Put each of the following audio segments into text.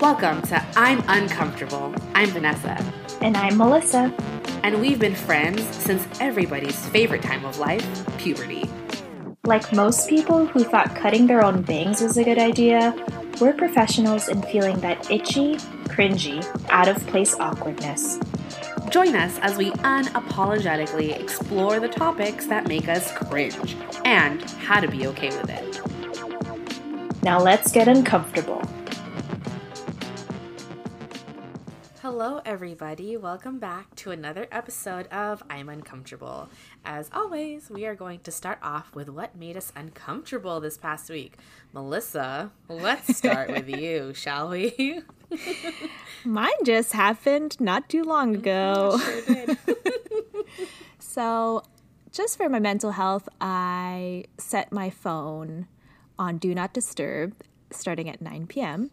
Welcome to I'm Uncomfortable. I'm Vanessa. And I'm Melissa. And we've been friends since everybody's favorite time of life, puberty. Like most people who thought cutting their own bangs was a good idea, we're professionals in feeling that itchy, cringy, out of place awkwardness. Join us as we unapologetically explore the topics that make us cringe and how to be okay with it. Now let's get uncomfortable. Hello, everybody. Welcome back to another episode of I'm Uncomfortable. As always, we are going to start off with what made us uncomfortable this past week. Melissa, let's start with you, shall we? Mine just happened not too long mm-hmm, ago. Sure so, just for my mental health, I set my phone on Do Not Disturb starting at 9 p.m.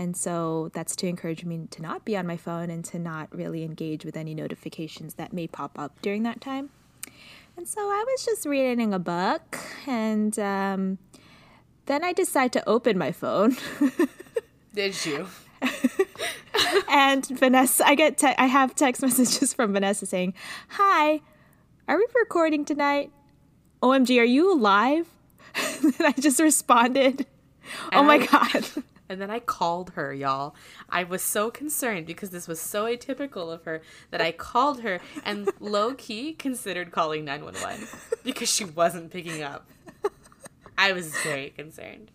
And so that's to encourage me to not be on my phone and to not really engage with any notifications that may pop up during that time. And so I was just reading a book, and um, then I decided to open my phone. Did you? and Vanessa, I get te- I have text messages from Vanessa saying, "Hi, are we recording tonight? OMG, are you alive?" and I just responded, "Oh my god." And then I called her, y'all. I was so concerned because this was so atypical of her that I called her and low key considered calling 911 because she wasn't picking up. I was very concerned.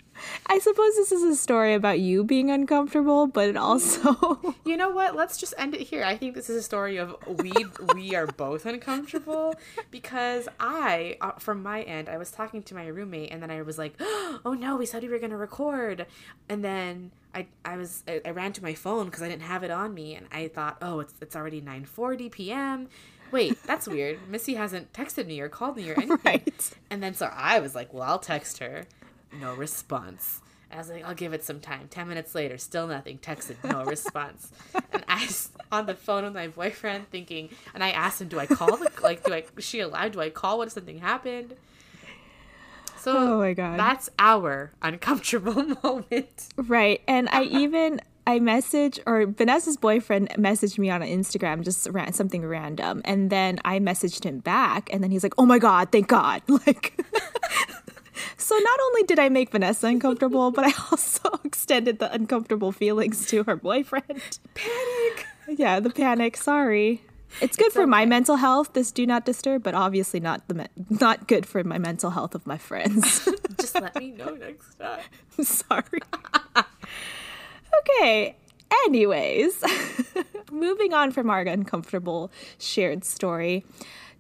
I suppose this is a story about you being uncomfortable, but it also You know what? Let's just end it here. I think this is a story of we we are both uncomfortable because I uh, from my end I was talking to my roommate and then I was like, "Oh no, we said we were going to record." And then I I was I, I ran to my phone cuz I didn't have it on me and I thought, "Oh, it's it's already 9:40 p.m." Wait, that's weird. Missy hasn't texted me or called me or anything. Right. And then so I was like, "Well, I'll text her." No response. I was like, I'll give it some time. Ten minutes later, still nothing. Texted, no response. and I was on the phone with my boyfriend, thinking, and I asked him, "Do I call? The, like, do I? Is she alive? Do I call? What if something happened?" So, Oh my God. that's our uncomfortable moment. right. And I even I message or Vanessa's boyfriend messaged me on Instagram just ran, something random, and then I messaged him back, and then he's like, "Oh my god, thank God!" Like. So not only did I make Vanessa uncomfortable, but I also extended the uncomfortable feelings to her boyfriend. Panic. Yeah, the panic. Sorry. It's good for my mental health. This do not disturb, but obviously not the me- not good for my mental health of my friends. Just let me know next time. I'm sorry. okay. Anyways, moving on from our uncomfortable shared story.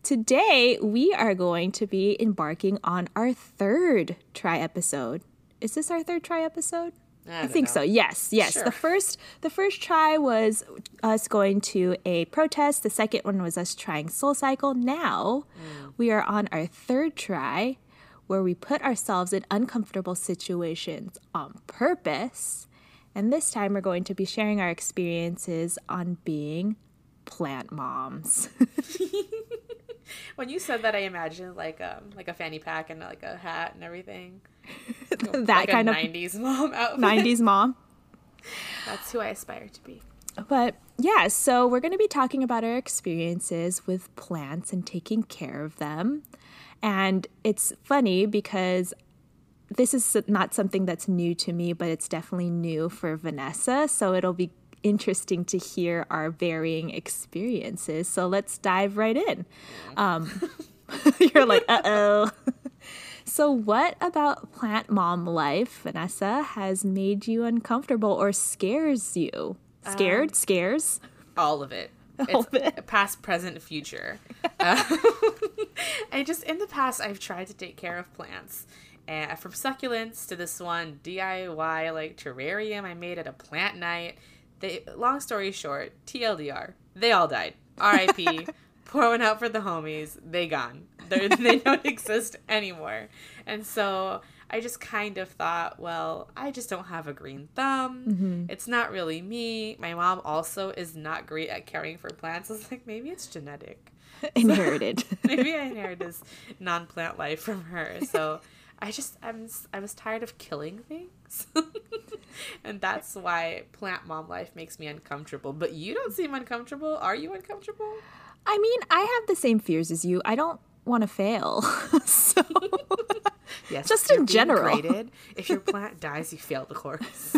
Today, we are going to be embarking on our third try episode. Is this our third try episode? I, I think so. Yes, yes. Sure. The first the first try was us going to a protest. The second one was us trying Soul Cycle. Now mm. we are on our third try where we put ourselves in uncomfortable situations on purpose. And this time we're going to be sharing our experiences on being plant moms. When you said that, I imagined like um like a fanny pack and like a hat and everything. that like kind a of '90s mom outfit. 90s mom. That's who I aspire to be. But yeah, so we're going to be talking about our experiences with plants and taking care of them. And it's funny because this is not something that's new to me, but it's definitely new for Vanessa. So it'll be interesting to hear our varying experiences. So let's dive right in. Um, you're like, uh oh. So, what about plant mom life, Vanessa, has made you uncomfortable or scares you? Scared? scares? all of it. All It's of it. Past, present, future. Uh, I just in the past I've tried to take care of plants. And from succulents to this one DIY like terrarium I made at a plant night. They long story short, TLDR, they all died. RIP. Pour one out for the homies. They gone. They're, they don't exist anymore. And so I just kind of thought, well, I just don't have a green thumb. Mm-hmm. It's not really me. My mom also is not great at caring for plants. I was like, maybe it's genetic. Inherited. Maybe I inherited this non-plant life from her. So I just I'm I was tired of killing things. and that's why plant mom life makes me uncomfortable. But you don't seem uncomfortable. Are you uncomfortable? I mean, I have the same fears as you. I don't want to fail. so Yes, Just in general. graded. If your plant dies, you fail the course.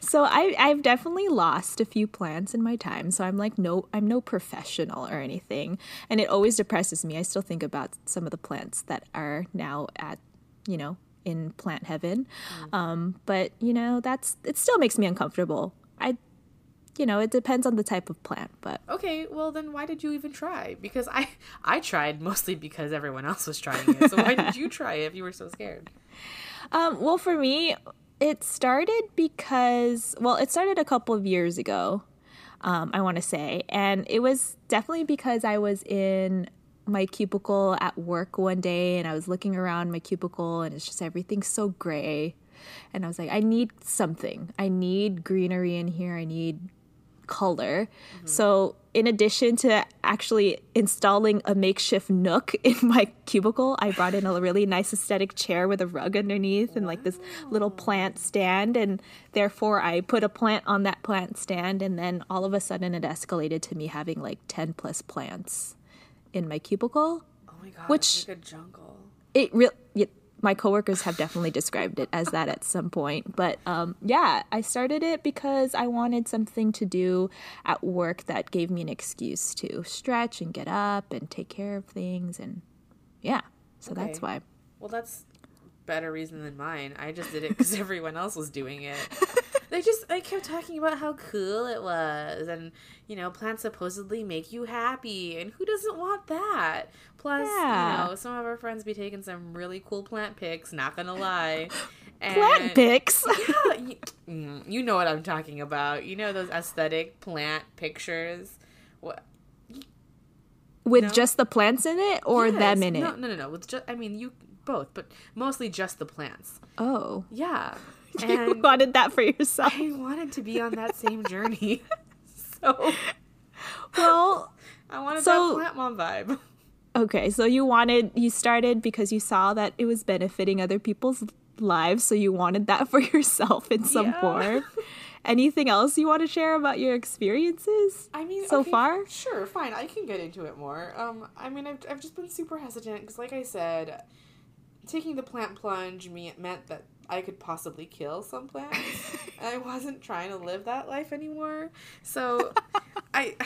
so I I've definitely lost a few plants in my time. So I'm like no I'm no professional or anything. And it always depresses me. I still think about some of the plants that are now at, you know, in plant heaven. Um, but you know, that's it still makes me uncomfortable. I you know, it depends on the type of plant, but Okay, well then why did you even try? Because I I tried mostly because everyone else was trying it. So why did you try it if you were so scared? Um, well, for me, it started because, well, it started a couple of years ago, um, I want to say. And it was definitely because I was in my cubicle at work one day and I was looking around my cubicle and it's just everything's so gray. And I was like, I need something. I need greenery in here. I need color. Mm-hmm. So, in addition to actually installing a makeshift nook in my cubicle, I brought in a really nice aesthetic chair with a rug underneath and like this little plant stand. And therefore, I put a plant on that plant stand. And then all of a sudden, it escalated to me having like 10 plus plants in my cubicle. Oh my god, Which- like a jungle. It really. my coworkers have definitely described it as that at some point. But um, yeah, I started it because I wanted something to do at work that gave me an excuse to stretch and get up and take care of things. And yeah, so that's why. Well, that's better reason than mine. I just did it because everyone else was doing it. They just I kept talking about how cool it was, and you know, plants supposedly make you happy, and who doesn't want that? Plus, Yeah. you know, some of our friends be taking some really cool plant pics. Not gonna lie, Plant pics. Yeah, you, mm, you know what I'm talking about. You know those aesthetic plant pictures. What? With No. just the plants in it or Yes. them in it? No, no, no, no. With just, I mean, you both, but mostly just the plants. Oh. Yeah. You And wanted that for yourself. I wanted to be on that same journey. so Well, I wanted So- that plant mom vibe. okay, so you wanted, you started because you saw that it was benefiting other people's lives, so you wanted that for yourself in some Yeah. form. Anything else you want to share about your experiences? I mean, So okay, far? sure, fine. I can get into it more. Um, I mean, I've, I've just been super hesitant because, like I said, taking the plant plunge me- meant that I could possibly kill some plants. I wasn't trying to live that life anymore. So I.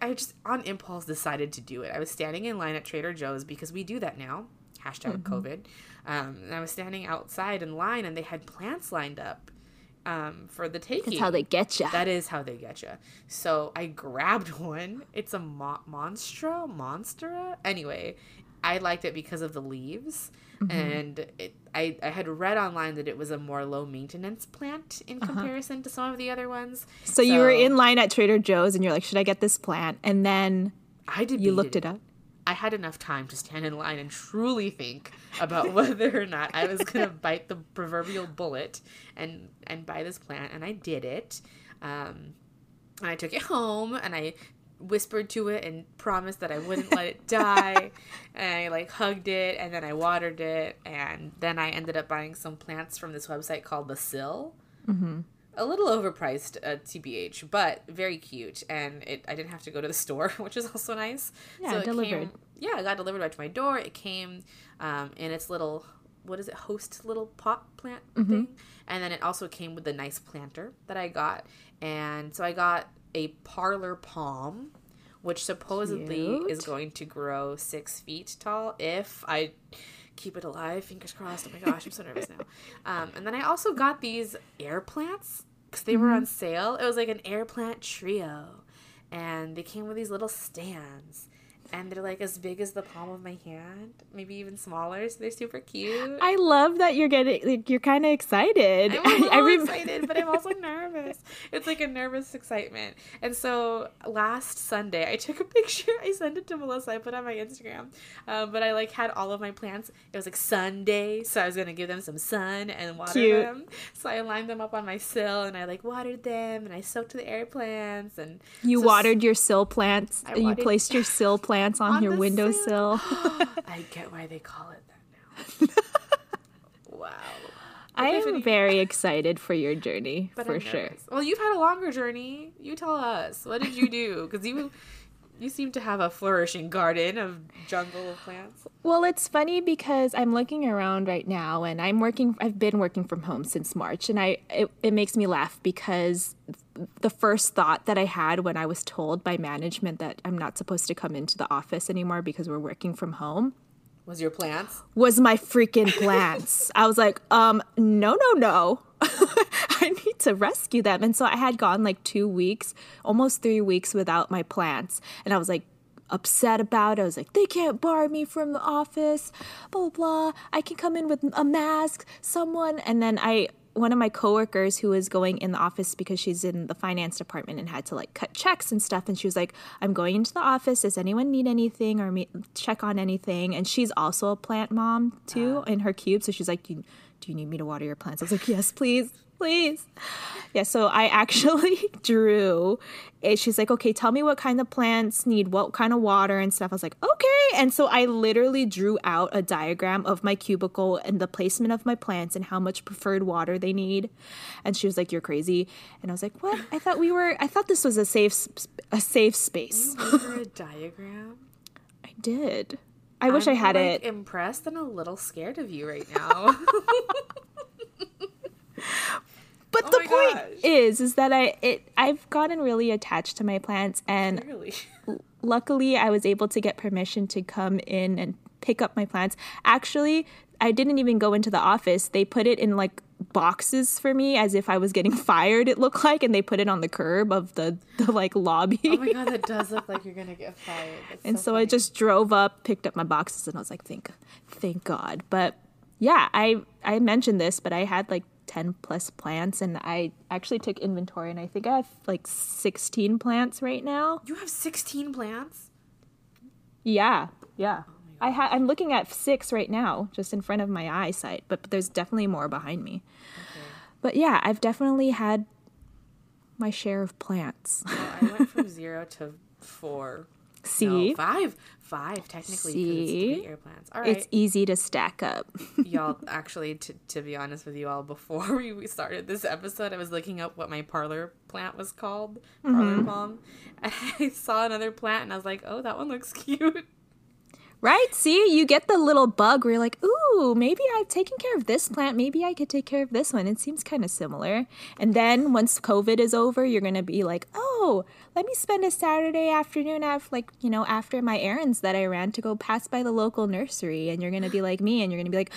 I just on impulse decided to do it. I was standing in line at Trader Joe's because we do that now. Hashtag COVID. Um, and I was standing outside in line, and they had plants lined up um, for the taking. That's how they get you. That is how they get you. So I grabbed one. It's a mo- monstra, monstera. Anyway, I liked it because of the leaves, Mm-hmm. and it, I I had read online that it was a more low maintenance plant in comparison to some of the other ones. Uh-huh. so you were in line at Trader Joe's and you're like, should I get this plant? And then I did. you looked it up. I had enough time to stand in line and truly think about whether or not I was gonna bite the proverbial bullet and and buy this plant, and I did it. Um, and I took it home, and I whispered to it and promised that I wouldn't let it die. And I like hugged it, and then I watered it, and then I ended up buying some plants from this website called The Sill a little overpriced uh, tbh but very cute and it i didn't have to go to the store which is also nice Yeah, it delivered. came, yeah it got delivered right to my door it came um, in its little what is it host little pot plant Mm-hmm. thing and then it also came with a nice planter that i got and so i got a parlor palm which supposedly is going to grow six feet tall if i keep it alive fingers crossed. Oh my gosh i'm so nervous now. Um, and then i also got these air plants because they were on sale. It was like an air plant trio and they came with these little stands and they're like as big as the palm of my hand maybe even smaller so they're super cute I love that you're getting, like, you're kind of excited. I'm a I rem- excited, but I'm also nervous. It's like a nervous excitement. And so last Sunday, I took a picture. I sent it to Melissa. I put it on my Instagram. Um, but I like had all of my plants. It was like Sunday, so I was gonna give them some sun and water Cute. them. So I lined them up on my sill and I like watered them and I soaked the air plants and You so- watered your sill plants. You placed your sill plants on, On your windowsill. I get why they call it that now. wow. I am very excited for your journey But for sure. Well, you've had a longer journey. You tell us. What did you do? Because you you seem to have a flourishing garden of jungle plants. Well, it's funny because I'm looking around right now and I'm working I've been working from home since March and I it, it makes me laugh because the first thought that I had when I was told by management that I'm not supposed to come into the office anymore because we're working from home Was your plants? was my freaking plants. I was like, um, no, no, no. I need to rescue them. And so I had gone like two weeks, almost three weeks without my plants. And I was like, upset about it. I was like, they can't bar me from the office, blah, blah, blah. I can come in with a mask, someone. And then I, one of my coworkers who was going in the office because she's in the finance department and had to like cut checks and stuff. And she was like, I'm going into the office. Does anyone need anything or me- check on anything? And she's also a plant mom too ah. in her cube. So she's like, do you, do you need me to water your plants? I was like, yes, please, please. Yeah, so I actually drew. it. She's like, okay, tell me what kind of plants need what kind of water and stuff. I was like, okay. And so I literally drew out a diagram of my cubicle and the placement of my plants and how much preferred water they need. And she was like, you're crazy. And I was like, what? I thought we were. I thought this was a safe, a safe space. Her a diagram. I did. I wish I I'm, had like, it. Impressed and a little scared of you right now. But Oh the point gosh. is, is that I it I've gotten really attached to my plants, and really. luckily I was able to get permission to come in and pick up my plants. Actually, I didn't even go into the office. They put it in like boxes for me as if I was getting fired. It looked like, and they put it on the curb of the the like lobby. Oh my god, that does look like you're gonna get fired. That's and so, I just drove up, picked up my boxes, and I was like, "Thank, thank God." But yeah, I I mentioned this, but I had like ten plus plants, and I actually took inventory, and I think I have like sixteen plants right now. You have 16 plants? Yeah, yeah. I ha- I'm looking at six right now, just in front of my eyesight, but, but there's definitely more behind me. But yeah, I've definitely had my share of plants. Well, I went from zero to four. See, No, five. Five, technically, because it's three air plants. All right. it's easy to stack up. y'all actually to, to be honest with you all before we, we started this episode i was looking up what my parlor plant was called parlor mm-hmm. palm and i saw another plant and i was like oh that one looks cute Right? See, you get the little bug where you're like, ooh, maybe I've taken care of this plant. Maybe I could take care of this one. It seems kind of similar. And then once COVID is over, you're going to be like, oh, let me spend a Saturday afternoon after, like, you know, after my errands that I ran to go pass by the local nursery. And you're going to be like me and you're going to be like,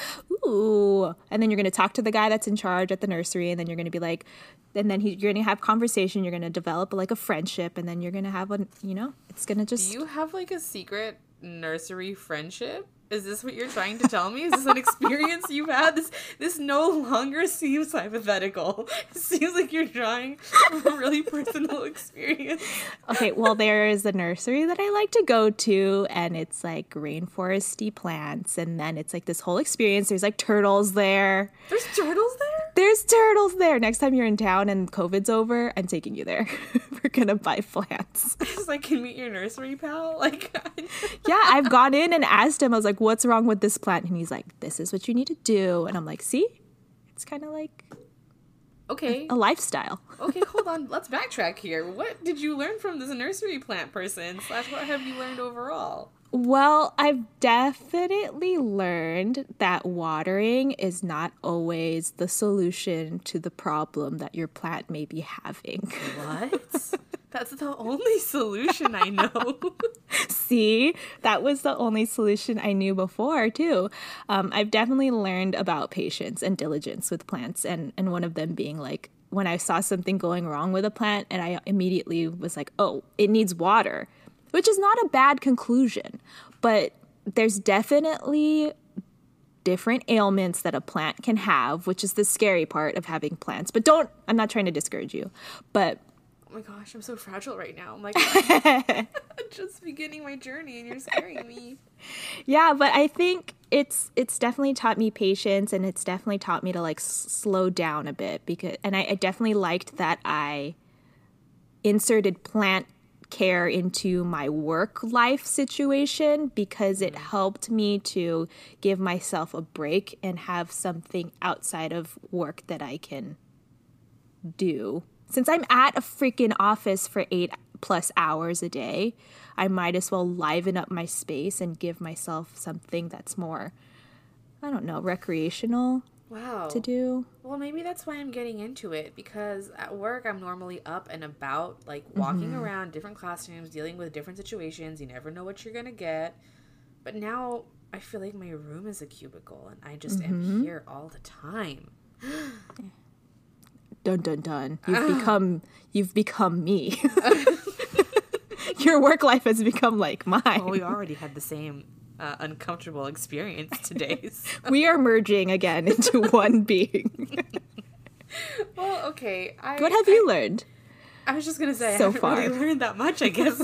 ooh. And then you're going to talk to the guy that's in charge at the nursery. And then you're going to be like, and then he, you're going to have conversation. You're going to develop like a friendship. And then you're going to have a, you know, it's going to just. do you have like a secret nursery friendship is this what you're trying to tell me is this an experience you've had this this no longer seems hypothetical it seems like you're drawing from a really personal experience Okay, well, there is a nursery that I like to go to, and it's like rainforesty plants, and then it's like this whole experience. There's like turtles there. there's turtles there There's turtles there. Next time you're in town and COVID's over, I'm taking you there. We're gonna buy plants. it's like can meet your nursery pal like Yeah, I've gone in and asked him. I was like, "What's wrong with this plant?" And he's like, "This is what you need to do." And I'm like, "See, it's kind of like okay a lifestyle." okay, hold on. Let's backtrack here. What did you learn from this nursery plant person? Slash, what have you learned overall? Well, I've definitely learned that watering is not always the solution to the problem that your plant may be having. What? That's the only solution I know. See, that was the only solution I knew before, too. Um, I've definitely learned about patience and diligence with plants, and, and one of them being like, when I saw something going wrong with a plant, and I immediately was like, oh, it needs water, which is not a bad conclusion, but there's definitely different ailments that a plant can have, which is the scary part of having plants. But don't, I'm not trying to discourage you, but Oh my gosh, I'm so fragile right now. I'm like just beginning my journey and you're scaring me. yeah but i think it's it's definitely taught me patience and it's definitely taught me to like s- slow down a bit because and I, I definitely liked that i inserted plant care into my work life situation because it mm-hmm. helped me to give myself a break and have something outside of work that I can do. Since I'm at a freaking office for eight plus hours a day, I might as well liven up my space and give myself something that's more, I don't know, recreational Wow. to do. Well, maybe that's why I'm getting into it because at work I'm normally up and about, like mm-hmm. walking around different classrooms, dealing with different situations. You never know what you're gonna get. But now I feel like my room is a cubicle and I just am mm-hmm. here all the time. Dun dun dun. You've become you've become me. Your work life has become like mine. Well, we already had the same uh, uncomfortable experience today. so- we are merging again into one being. Well, okay. I, What have you learned? I was just gonna say so I haven't really far? learned that much, I guess.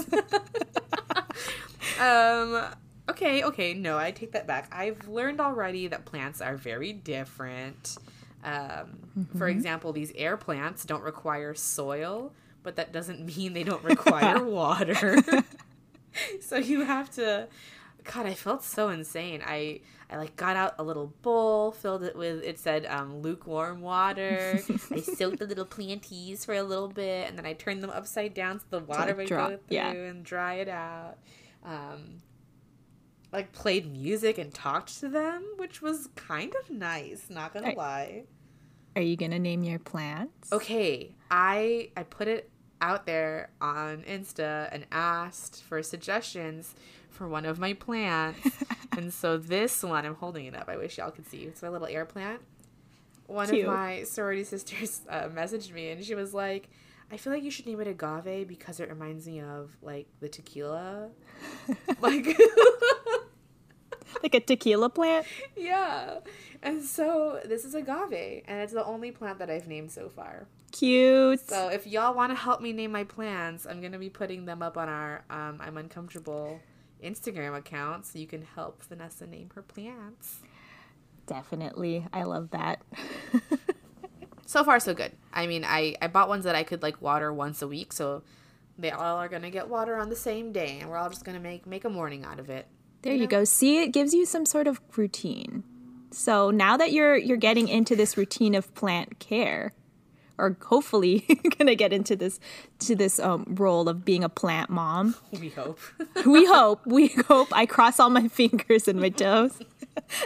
um. Okay. Okay. No, I take that back. I've learned already that plants are very different. Um, For example, these air plants don't require soil, but that doesn't mean they don't require water. so you have to. God, I felt so insane. I I like got out a little bowl, filled it with it said um, lukewarm water. I soaked the little planties for a little bit, and then I turned them upside down so the water would go through yeah. and dry it out. Um, like played music and talked to them, which was kind of nice. Not gonna I- lie. Are you gonna name your plants? Okay, I I put it out there on Insta and asked for suggestions for one of my plants. and so this one, I'm holding it up. I wish y'all could see. It's my little air plant. One Cute. of my sorority sisters uh, messaged me and she was like, I feel like you should name it agave because it reminds me of like the tequila. like Like a tequila plant? yeah. And so this is agave and it's the only plant that I've named so far. Cute. So if y'all want to help me name my plants, I'm gonna be putting them up on our um, I'm uncomfortable Instagram account, so you can help Vanessa name her plants. Definitely. I love that. So far, so good. I mean, I I bought ones that I could like water once a week, so they all are gonna get water on the same day, and we're all just gonna make make a morning out of it. There you go. See, it gives you some sort of routine. So now that you're you're getting into this routine of plant care, or hopefully gonna get into this to this um, role of being a plant mom. We hope. we hope. We hope. I cross all my fingers and my toes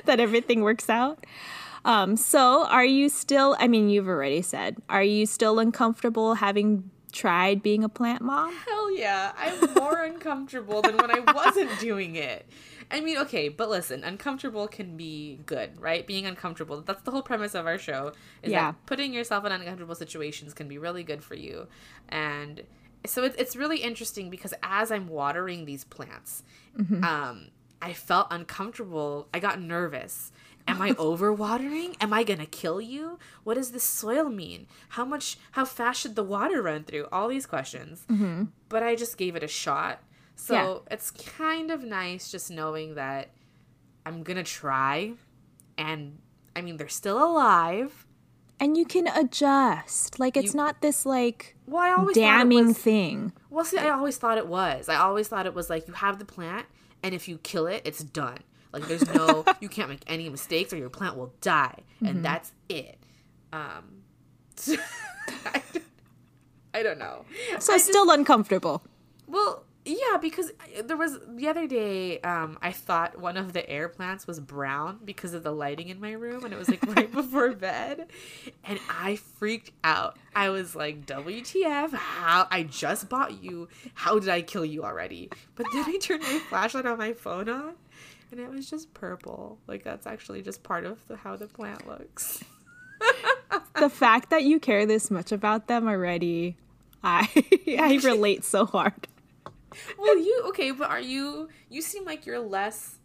that everything works out. Um, so, are you still? I mean, you've already said. Are you still uncomfortable having tried being a plant mom? Hell yeah. I'm more uncomfortable than when I wasn't doing it. I mean, okay, but listen, uncomfortable can be good, right? Being uncomfortable. That's the whole premise of our show. Is Yeah. that putting yourself in uncomfortable situations can be really good for you. And so it's it's really interesting because as I'm watering these plants, um, I felt uncomfortable. I got nervous. Am I overwatering? Am I gonna kill you? What does this soil mean? How much? How fast should the water run through? All these questions. But I just gave it a shot. So Yeah. it's kind of nice just knowing that I'm gonna try, and I mean they're still alive. And you can adjust. Like it's You- not this like Well, damning was- thing. Well, see, I always thought it was. I always thought it was like you have the plant, and if you kill it, it's done. Like there's no, you can't make any mistakes, or your plant will die, Mm-hmm. and that's it. Um, I, don't, I don't know. So I still uncomfortable. Well, yeah, because there was the other day. Um, I thought one of the air plants was brown because of the lighting in my room, and it was like right before bed, and I freaked out. I was like, "WTF? How? I just bought you. How did I kill you already?" But then I turned my flashlight on my phone on, and it was just purple. Like that's actually just part of the, how the plant looks. the fact that you care this much about them already, I I relate so hard. Well, you okay? But are you? You seem like you're less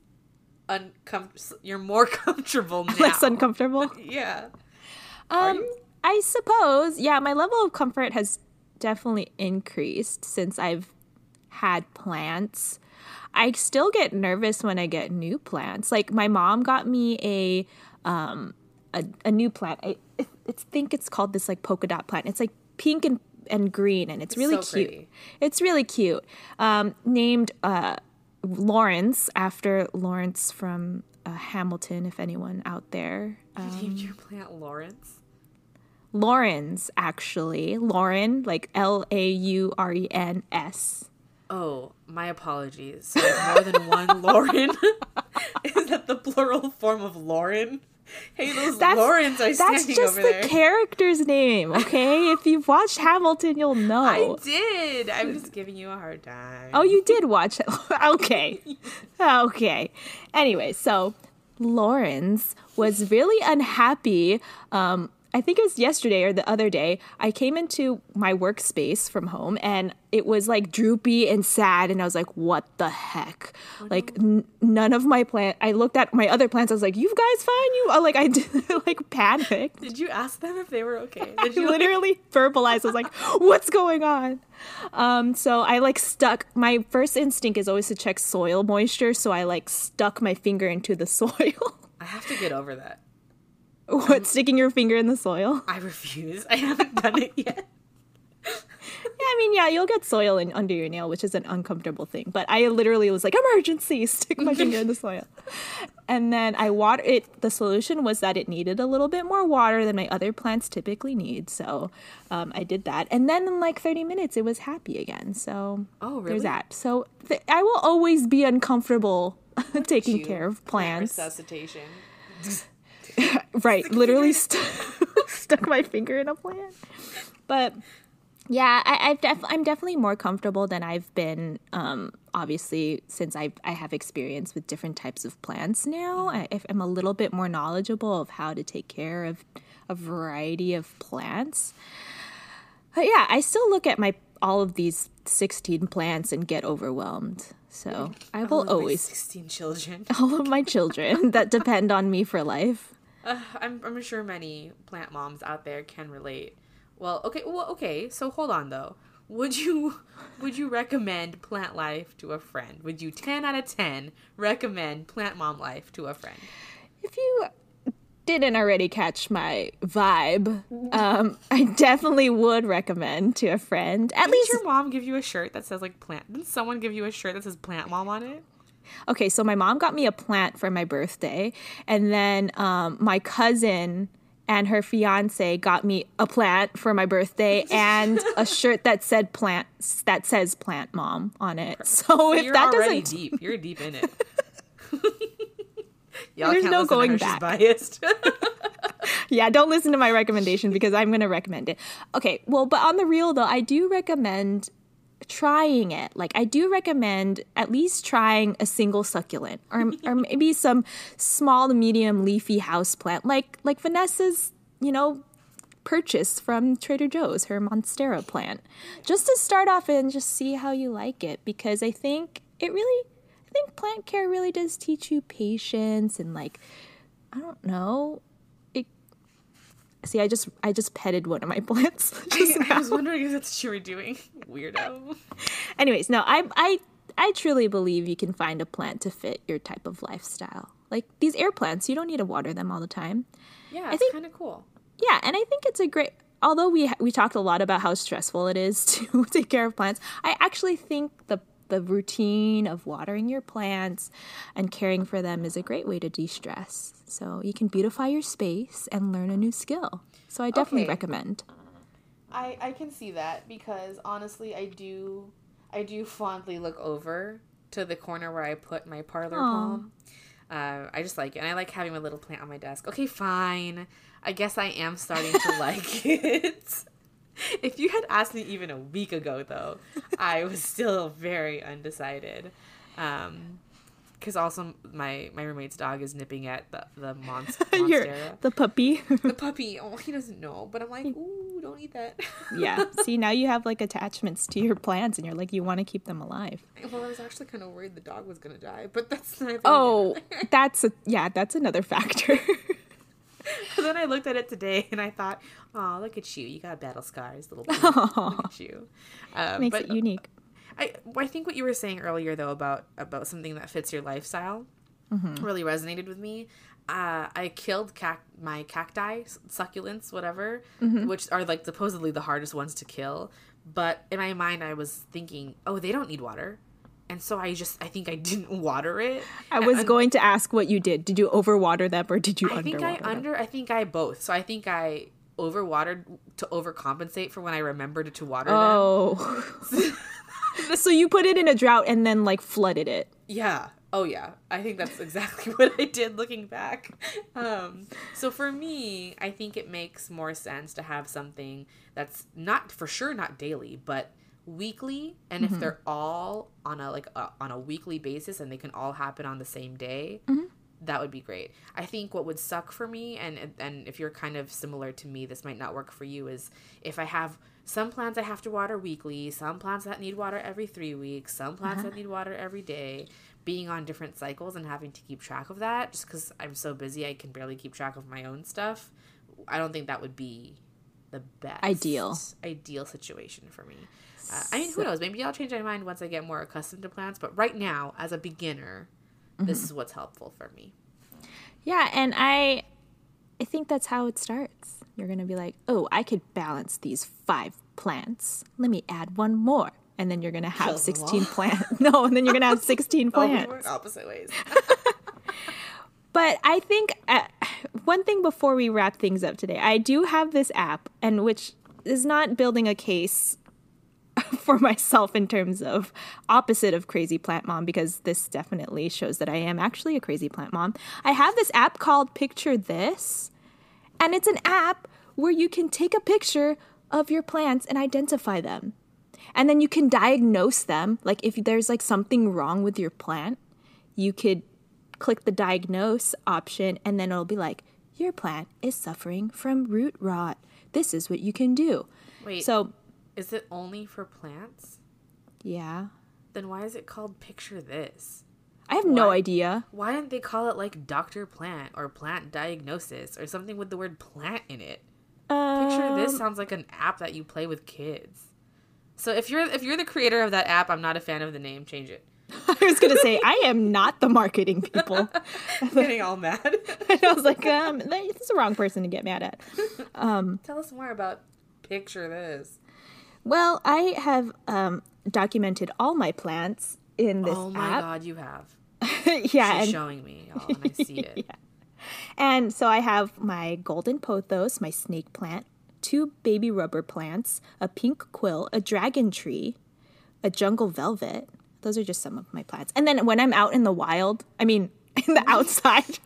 uncomfortable. You're more comfortable now. Less uncomfortable. Yeah. Um. I suppose, yeah, my level of comfort has definitely increased since I've had plants. I still get nervous when I get new plants. Like my mom got me a um a, a new plant. I, I think it's called this like polka dot plant. It's like pink and and green, and it's really so cute. pretty. It's really cute. Um, named uh, Laurens after Laurens from uh, Hamilton. If anyone out there, uh, You named your plant Lawrence. Lawrence actually Lauren, like L A U R E N S. Oh, my apologies. So more than one Lauren. Is that the plural form of Lauren? Hey, those Laurens are that's just the there. character's name, okay? if you've watched Hamilton, you'll know. I did. I'm just giving you a hard time. Oh, you did watch it. okay. Okay. Anyway, so Laurens was really unhappy. Um, I think it was yesterday or the other day. I came into my workspace from home and it was like droopy and sad. And I was like, what the heck? like, n- none of my plant. I looked at my other plants. I was like, you guys fine? You uh, like, I did, like panicked. Did you ask them if they were okay? Did I you like- literally verbalized. I was like, "What's going on?" Um, so I like stuck. My first instinct is always to check soil moisture. So I like stuck my finger into the soil. I have to get over that. What? Sticking your finger in the soil? I refuse. I haven't done it yet. Yeah, I mean, yeah, you'll get soil in under your nail, which is an uncomfortable thing. But I literally was like, "Emergency!" Stick my finger in the soil, and then I water it. The solution was that it needed a little bit more water than my other plants typically need. So um, I did that, and then in like thirty minutes, it was happy again. So Oh, really? there's that. So th- I will always be uncomfortable taking care of plants. Resuscitation. right literally st- stuck my finger in a plant. But yeah I, I've def- i'm definitely more comfortable than i've been um, obviously since I, I have experience with different types of plants now. I, I'm a little bit more knowledgeable of how to take care of a variety of plants. But yeah i still look at my all of these 16 plants and get overwhelmed. So i will All of my always 16 children. all of my children that depend on me for life Uh, I'm, I'm sure many plant moms out there can relate. Well, okay, well, okay. So hold on though. Would you would you recommend Plant Life to a friend? Would you 10 out of 10 recommend Plant Mom Life to a friend? if you didn't already catch my vibe, um, I definitely would recommend to a friend. At Did least, your mom give you a shirt that says like plant? Didn't someone give you a shirt that says Plant Mom on it? Okay. So my mom got me a plant for my birthday, and then um, my cousin and her fiance got me a plant for my birthday and a shirt that said plant that says plant mom on it. So if You're that doesn't deep. You're deep in it. Y'all There's no going back. Biased. yeah, don't listen to my recommendation because I'm going to recommend it. Okay, well, but on the real though, I do recommend trying it. Like I do recommend at least trying a single succulent or or maybe some small to medium leafy house plant like like Vanessa's, you know, purchase from Trader Joe's, her Monstera plant. Just to start off and just see how you like it because I think it really I think plant care really does teach you patience and like I don't know. See, I just I just petted one of my plants. just I was wondering if that's what you were doing. Weirdo. Anyways, no, I I I truly believe you can find a plant to fit your type of lifestyle. Like these air plants, you don't need to water them all the time. Yeah, it's kind of cool. Yeah, and I think it's a great. Although we we talked a lot about how stressful it is to take care of plants, I actually think the the routine of watering your plants and caring for them is a great way to de-stress. So you can beautify your space and learn a new skill. So I definitely Okay. recommend. I I can see that because honestly, I do I do fondly look over to the corner where I put my parlor Aw. palm. Uh, I just like it, and I like having my little plant on my desk. Okay, fine. I guess I am starting to like it. If you had asked me even a week ago, though, I was still very undecided. Um, because also my my roommate's dog is nipping at the the monster. Your, the puppy. The puppy. Oh, he doesn't know, but I'm like, ooh, don't eat that. yeah. See, now you have like attachments to your plants and you're like you want to keep them alive. Well, I was actually kind of worried the dog was gonna die, but that's not. Oh, that's a yeah, that's another factor. then I looked at it today and I thought, oh, look at you! You got battle scars, little. pig. Look at you. Um, Makes but it unique. I I think what you were saying earlier though about about something that fits your lifestyle Mm-hmm. really resonated with me. uh, I killed cac- my cacti, succulents, whatever, Mm-hmm. which are like supposedly the hardest ones to kill. But in my mind, I was thinking, oh, they don't need water. And so I just, I think I didn't water it. I was And- going to ask what you did. Did you overwater them or did you I think I underwater them? under, I think I both. So I think I overwatered to overcompensate for when I remembered to water them. Oh. so you put it in a drought and then like flooded it. Yeah. Oh yeah. I think that's exactly what I did looking back. Um, so for me, I think it makes more sense to have something that's not for sure not daily, but weekly and if mm-hmm. they're all on a like a, on a weekly basis and they can all happen on the same day mm-hmm. that would be great. I think what would suck for me and and if you're kind of similar to me this might not work for you is if i have some plants i have to water weekly some plants that need water every three weeks some plants uh-huh. that need water every day being on different cycles and having to keep track of that just because i'm so busy i can barely keep track of my own stuff i don't think that would be the best Ideal. ideal situation for me uh, i mean who knows maybe i'll change my mind once i get more accustomed to plants but right now as a beginner this is what's helpful for me Yeah, and I I think that's how it starts. You're going to be like, "Oh, I could balance these 5 plants. Let me add one more." And then you're going to have Kill 16 plants. No, and then you're going to have 16 Oh, we plants. went opposite ways. But I think uh, one thing before we wrap things up today, I do have this app, and which is not building a case for myself in terms of opposite of crazy plant mom because this definitely shows that I am actually a crazy plant mom. I have this app called Picture This, and it's an app where you can take a picture of your plants and identify them. And then you can diagnose them. Like if there's like something wrong with your plant, you could click the diagnose option and then it'll be like your plant is suffering from root rot. This is what you can do. Wait, So, is it only for plants? yeah. Then why is it called Picture This? I have no idea. Why didn't they call it like Doctor Plant or Plant Diagnosis or something with the word plant in it? Picture Um, This sounds like an app that you play with kids. So if you're if you're the creator of that app, I'm not a fan of the name. Change it. I was going to say I am not the marketing people. I'm getting all mad. and I was like, um, this is the wrong person to get mad at. Um, Tell us more about Picture This. Well, I have um, documented all my plants in this oh my app. god, you have. yeah, She's and showing me, y'all, and I see it. And so I have my golden pothos, my snake plant, two baby rubber plants, a pink quill, a dragon tree, a jungle velvet. Those are just some of my plants. And then when I'm out in the wild, I mean, in the outside,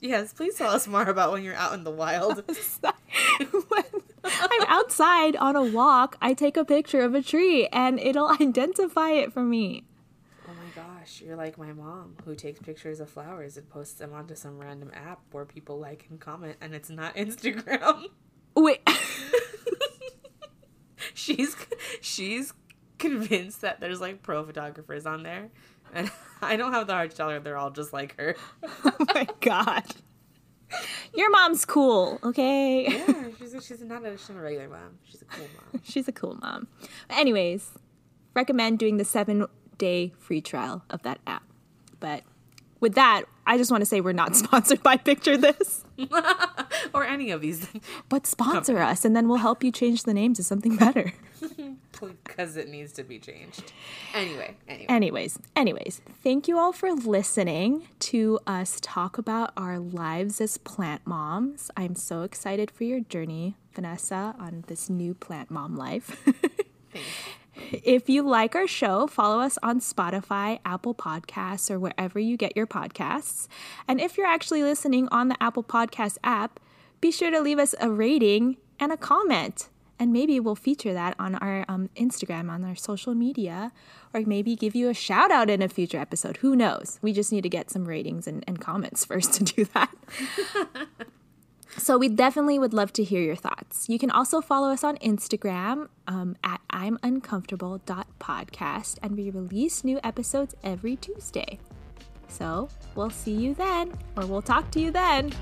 Yes, please tell us more about when you're out in the wild. outside on a walk, I take a picture of a tree and it'll identify it for me. Oh my gosh, you're like my mom who takes pictures of flowers and posts them onto some random app where people like and comment, and it's not Instagram. Wait, she's she's convinced that there's like pro photographers on there, and I don't have the heart to tell her they're all just like her. oh my god. Your mom's cool, okay? Yeah, she's a, she's not a, she's not a regular mom. She's a cool mom. She's a cool mom. Anyways, recommend doing the seven day free trial of that app. But with that, I just want to say we're not sponsored by Picture This, or any of these, but sponsor us and then we'll help you change the name to something better. because it needs to be changed. Anyway, anyway. Anyways, anyways, thank you all for listening to us talk about our lives as plant moms. I'm so excited for your journey, Vanessa, on this new plant mom life. If you like our show, follow us on Spotify, Apple Podcasts, or wherever you get your podcasts. And if you're actually listening on the Apple Podcast app, be sure to leave us a rating and a comment. And maybe we'll feature that on our um, Instagram, on our social media, or maybe give you a shout out in a future episode. Who knows? We just need to get some ratings and, and comments first to do that. So we definitely would love to hear your thoughts. You can also follow us on Instagram um, at I'm uncomfortable.podcast, and we release new episodes every Tuesday. So we'll see you then, or we'll talk to you then.